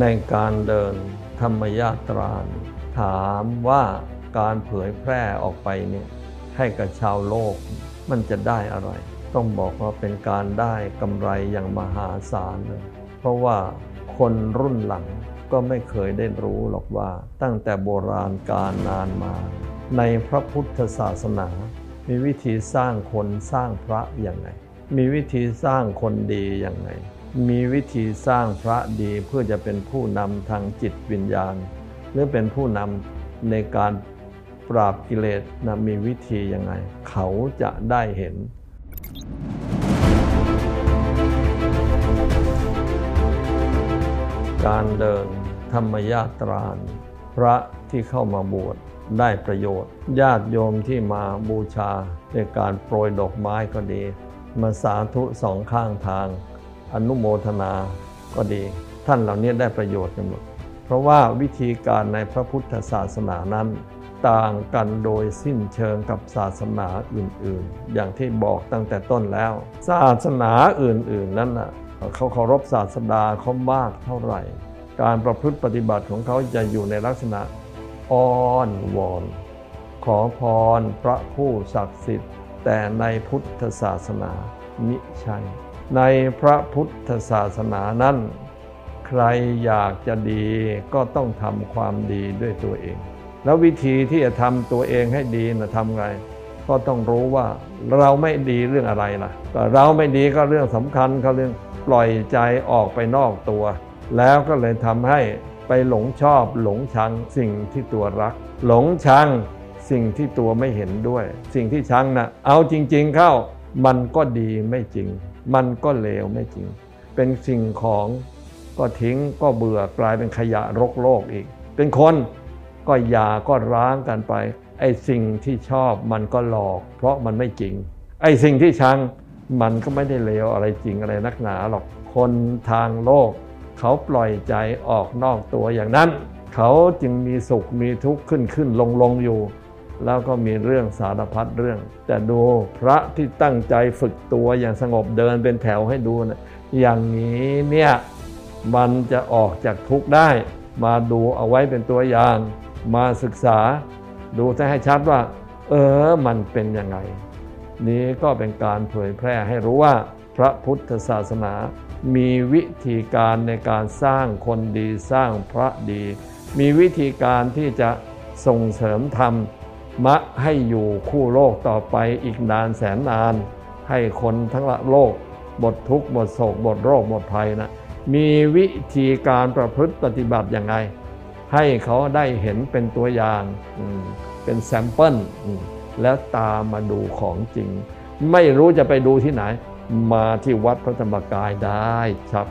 ในการเดินธรรมยาตรา ถามว่าการเผยแพร่ออกไปเนี่ยให้กับชาวโลกมันจะได้อะไร ต้องบอกว่าเป็นการได้กำไรอย่างมหาศาลเลยเพราะว่าคนรุ่นหลังก็ไม่เคยได้รู้หรอกว่าตั้งแต่โบราณกาลนานมา ในพระพุทธศาสนา มีวิธีสร้างคนสร้างพระอย่างไรมีวิธีสร้างคนดีอย่างไร มีวิธีสร้างพระดีเพื่อจะเป็นผู้นำทางจิตวิญญาณ หรือเป็นผู้นำในการปราบกิเลสนะมีวิธียังไง เขาจะได้เห็น การเดินธรรมยาตราพระที่เข้ามาบวชได้ประโยชน์ ญาติโยมที่มาบูชาในการโปรยดอกไม้ก็ดี มาสาธุสองข้างทาง อนุโมทนาก็ดี ท่านเหล่านี้ได้ประโยชน์กันหมดเพราะว่าวิธีการในพระพุทธศาสนานั้น ต่างกันโดยสิ้นเชิงกับศาสนาอื่นๆ อย่างที่บอกตั้งแต่ต้นแล้ว ศาสนาอื่นๆนั้นน่ะเขาเคารพศาสดาเขามากเท่าไหร่ การประพฤติปฏิบัติของเขาจะอยู่ในลักษณะอ้อนวอนขอพรพระผู้ศักดิ์สิทธิ์ แต่ในพุทธศาสนามิใช่ ในพระพุทธศาสนานั้น ใครอยากจะดีก็ต้องทำความดีด้วยตัวเอง แล้ววิธีที่จะทำตัวเองให้ดีนะทำไง ก็ต้องรู้ว่าเราไม่ดีเรื่องอะไรล่ะเราไม่ดีก็เรื่องสำคัญเขาเรื่องปล่อยใจออกไปนอกตัว แล้วก็เลยทำให้ไปหลงชอบหลงชังสิ่งที่ตัวรัก หลงชังสิ่งที่ตัวไม่เห็นด้วย สิ่งที่ชังนะเอาจริง ๆเข้า มันก็ดีไม่จริง มันก็เลวไม่จริง เป็นสิ่งของก็ทิ้งก็เบื่อกลายเป็นขยะรกโลกอีก เป็นคนก็ยาก็ร้างกันไป ไอ้สิ่งที่ชอบมันก็หลอก เพราะมันไม่จริง ไอ้สิ่งที่ชังมันก็ไม่ได้เลวอะไรจริงอะไรนักหนาหรอก คนทางโลก เขาปล่อยใจออกนอกตัวอย่างนั้น เขาจึงมีสุขมีทุกข์ขึ้นขึ้นลงลงอยู่ แล้วก็มีเรื่องสารพัดเรื่อง แต่ดูพระที่ตั้งใจฝึกตัวอย่างสงบเดินเป็นแถวให้ดูนะอย่างนี้เนี่ยมันจะออกจากทุกข์ได้ มาดูเอาไว้เป็นตัวอย่าง มาศึกษา ดูให้ชัดว่า เออมันเป็นยังไง นี้ก็เป็นการเผยแพร่ให้รู้ว่าพระพุทธศาสนา มีวิธีการในการสร้างคนดีสร้างพระดี มีวิธีการที่จะส่งเสริมธรรม มะให้อยู่คู่โลกต่อไปอีกนานแสนนาน ให้คนทั้งละโลกหมดทุกข์หมดโศกหมดโรคหมดภัยนะมีวิธีการประพฤติปฏิบัติอย่างไรให้เขาได้เห็นเป็นตัวอย่างเป็นแซมเปิลแล้วตามมาดูของจริง ไม่รู้จะไปดูที่ไหน มาที่วัดพระธรรมกายได้ครับ